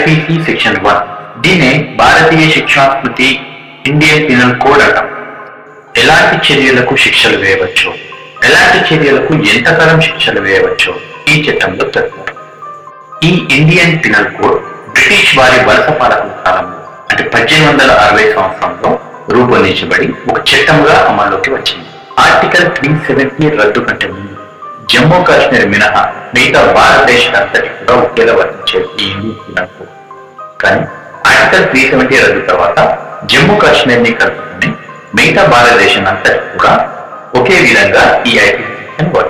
IPC section one. దీనే భారతీయ శిక్షా స్మృతి ఇండియన్ పినల్ కోడ్ అంటాం. ఎలాంటి చర్యలకు శిక్షలు వేయవచ్చు? ఎలాంటి చర్యలకు ఎంతకాలం శిక్షలు వేయవచ్చు? ఈ చట్టంలో తెలుపుతారు ఈ ఇండియన్ పినల్ కోడ్ బ్రిటిష్ వారి వలస పాలకుల కాలంలో అంటే పద్దెనిమిది వందల అరవై సంవత్సరంలో రూపొందించబడి ఒక చట్టంగా అమల్లోకి వచ్చింది. ఆర్టికల్ త్రీ సెవెంటీ రద్దు కంటే ముందు జమ్మూ కాశ్మీర్ మినహా మిగతా భారతదేశం అంతటి కూడా ఒకేలా వర్తించేది ఈ ఇండియన్ కానీ ఆర్టికల్ త్రీ సెవెంటీ రద్దు తర్వాత జమ్మూ కాశ్మీర్ని కలుపుకుని మిగతా భారతదేశం అంతటి కూడా ఒకే విధంగా ఈ ఐటీ వర్తించింది